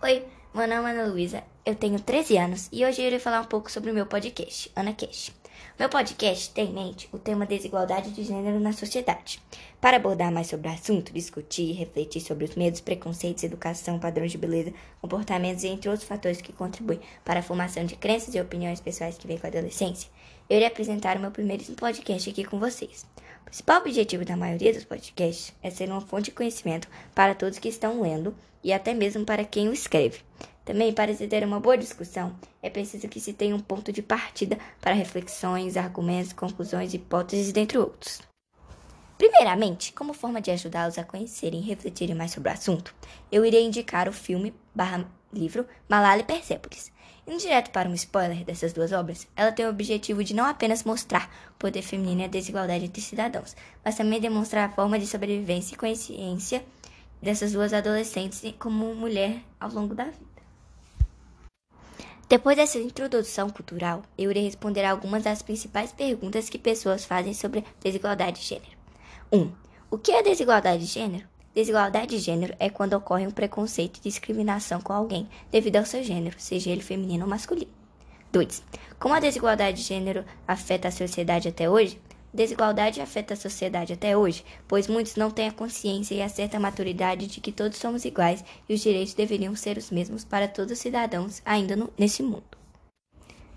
Oi, meu nome é Ana Luísa, eu tenho 13 anos e hoje eu irei falar um pouco sobre o meu podcast, Ana Cash. Meu podcast tem em mente o tema desigualdade de gênero na sociedade. Para abordar mais sobre o assunto, discutir e refletir sobre os medos, preconceitos, educação, padrões de beleza, comportamentos e entre outros fatores que contribuem para a formação de crenças e opiniões pessoais que vêm com a adolescência, eu irei apresentar o meu primeiro podcast aqui com vocês. O principal objetivo da maioria dos podcasts é ser uma fonte de conhecimento para todos que estão lendo e até mesmo para quem o escreve. Também, para se ter uma boa discussão, é preciso que se tenha um ponto de partida para reflexões, argumentos, conclusões, hipóteses, dentre outros. Primeiramente, como forma de ajudá-los a conhecerem e refletirem mais sobre o assunto, eu irei indicar o filme barra livro Malala e Persépolis, Indo direto para um spoiler dessas duas obras, ela tem o objetivo de não apenas mostrar o poder feminino e a desigualdade entre cidadãos, mas também demonstrar a forma de sobrevivência e consciência dessas duas adolescentes como mulher ao longo da vida. Depois dessa introdução cultural, eu irei responder algumas das principais perguntas que pessoas fazem sobre desigualdade de gênero. 1. Um, o que é desigualdade de gênero? Desigualdade de gênero é quando ocorre um preconceito e discriminação com alguém devido ao seu gênero, seja ele feminino ou masculino. 2. Como a desigualdade de gênero afeta a sociedade até hoje? Desigualdade afeta a sociedade até hoje, pois muitos não têm a consciência e a certa maturidade de que todos somos iguais e os direitos deveriam ser os mesmos para todos os cidadãos ainda no, nesse mundo.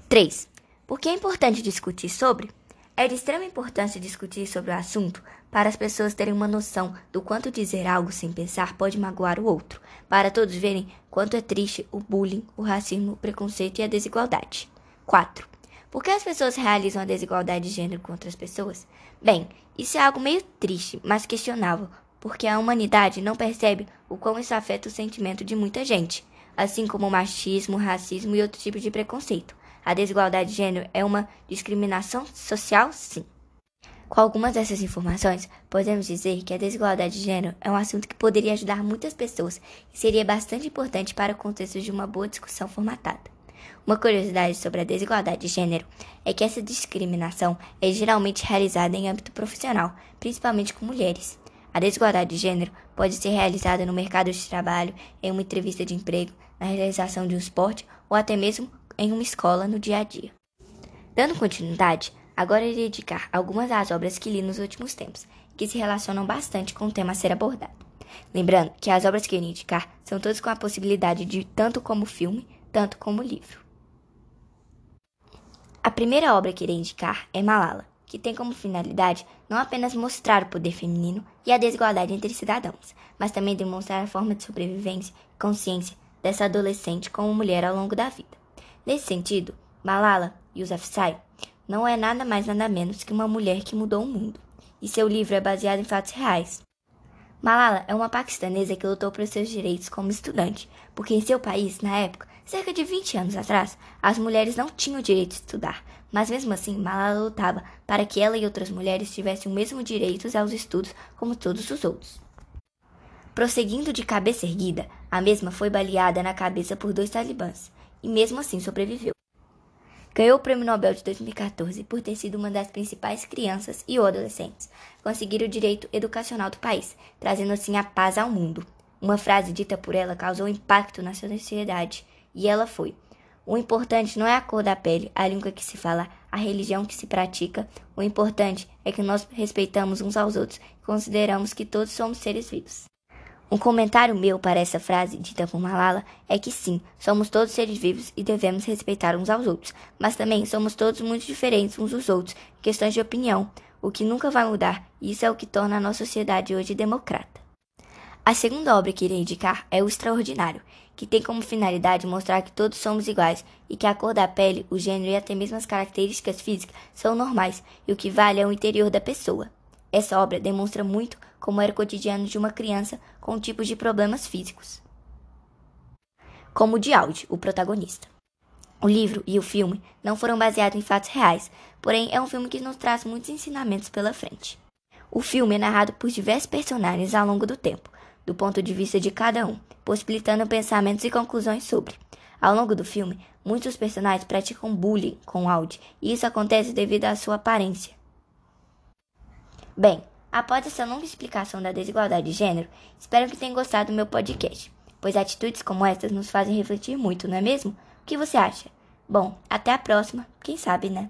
3. Por que é importante discutir sobre? É de extrema importância discutir sobre o assunto para as pessoas terem uma noção do quanto dizer algo sem pensar pode magoar o outro, para todos verem quanto é triste o bullying, o racismo, o preconceito e a desigualdade. 4. Por que as pessoas realizam a desigualdade de gênero contra as pessoas? Bem, isso é algo meio triste, mas questionável, porque a humanidade não percebe o quão isso afeta o sentimento de muita gente, assim como o machismo, racismo e outros tipos de preconceito. A desigualdade de gênero é uma discriminação social, sim. Com algumas dessas informações, podemos dizer que a desigualdade de gênero é um assunto que poderia ajudar muitas pessoas e seria bastante importante para o contexto de uma boa discussão formatada. Uma curiosidade sobre a desigualdade de gênero é que essa discriminação é geralmente realizada em âmbito profissional, principalmente com mulheres. A desigualdade de gênero pode ser realizada no mercado de trabalho, em uma entrevista de emprego, na realização de um esporte ou até mesmo em uma escola no dia a dia. Dando continuidade, agora irei dedicar algumas das obras que li nos últimos tempos, que se relacionam bastante com o tema a ser abordado. Lembrando que as obras que irei indicar são todas com a possibilidade de tanto como filme, tanto como livro. A primeira obra que irei indicar é Malala, que tem como finalidade não apenas mostrar o poder feminino e a desigualdade entre cidadãos, mas também demonstrar a forma de sobrevivência e consciência dessa adolescente como mulher ao longo da vida. Nesse sentido, Malala Yousafzai não é nada mais nada menos que uma mulher que mudou o mundo, e seu livro é baseado em fatos reais. Malala é uma paquistanesa que lutou por seus direitos como estudante, porque em seu país, na época, cerca de 20 anos atrás, as mulheres não tinham o direito de estudar, mas mesmo assim Malala lutava para que ela e outras mulheres tivessem o mesmo direito aos estudos como todos os outros. Prosseguindo de cabeça erguida, a mesma foi baleada na cabeça por dois talibãs, e mesmo assim sobreviveu. Ganhou o Prêmio Nobel de 2014 por ter sido uma das principais crianças e adolescentes conseguir o direito educacional do país, trazendo assim a paz ao mundo. Uma frase dita por ela causou impacto na sociedade, e ela foi: O importante não é a cor da pele, a língua que se fala, a religião que se pratica. O importante é que nós respeitamos uns aos outros e consideramos que todos somos seres vivos. Um comentário meu para essa frase dita por Malala é que sim, somos todos seres vivos e devemos respeitar uns aos outros, mas também somos todos muito diferentes uns dos outros, questões de opinião, o que nunca vai mudar, e isso é o que torna a nossa sociedade hoje democrata. A segunda obra que irei indicar é O Extraordinário, que tem como finalidade mostrar que todos somos iguais e que a cor da pele, o gênero e até mesmo as características físicas são normais e o que vale é o interior da pessoa. Essa obra demonstra muito como era o cotidiano de uma criança com tipos de problemas físicos. Como o de Audi, o protagonista. O livro e o filme não foram baseados em fatos reais, porém é um filme que nos traz muitos ensinamentos pela frente. O filme é narrado por diversos personagens ao longo do tempo, do ponto de vista de cada um, possibilitando pensamentos e conclusões sobre. Ao longo do filme, muitos personagens praticam bullying com Audi, e isso acontece devido à sua aparência. Bem, após essa longa explicação da desigualdade de gênero, espero que tenham gostado do meu podcast. pois atitudes como estas nos fazem refletir muito, não é mesmo? O que você acha? Bom, até a próxima, quem sabe, né?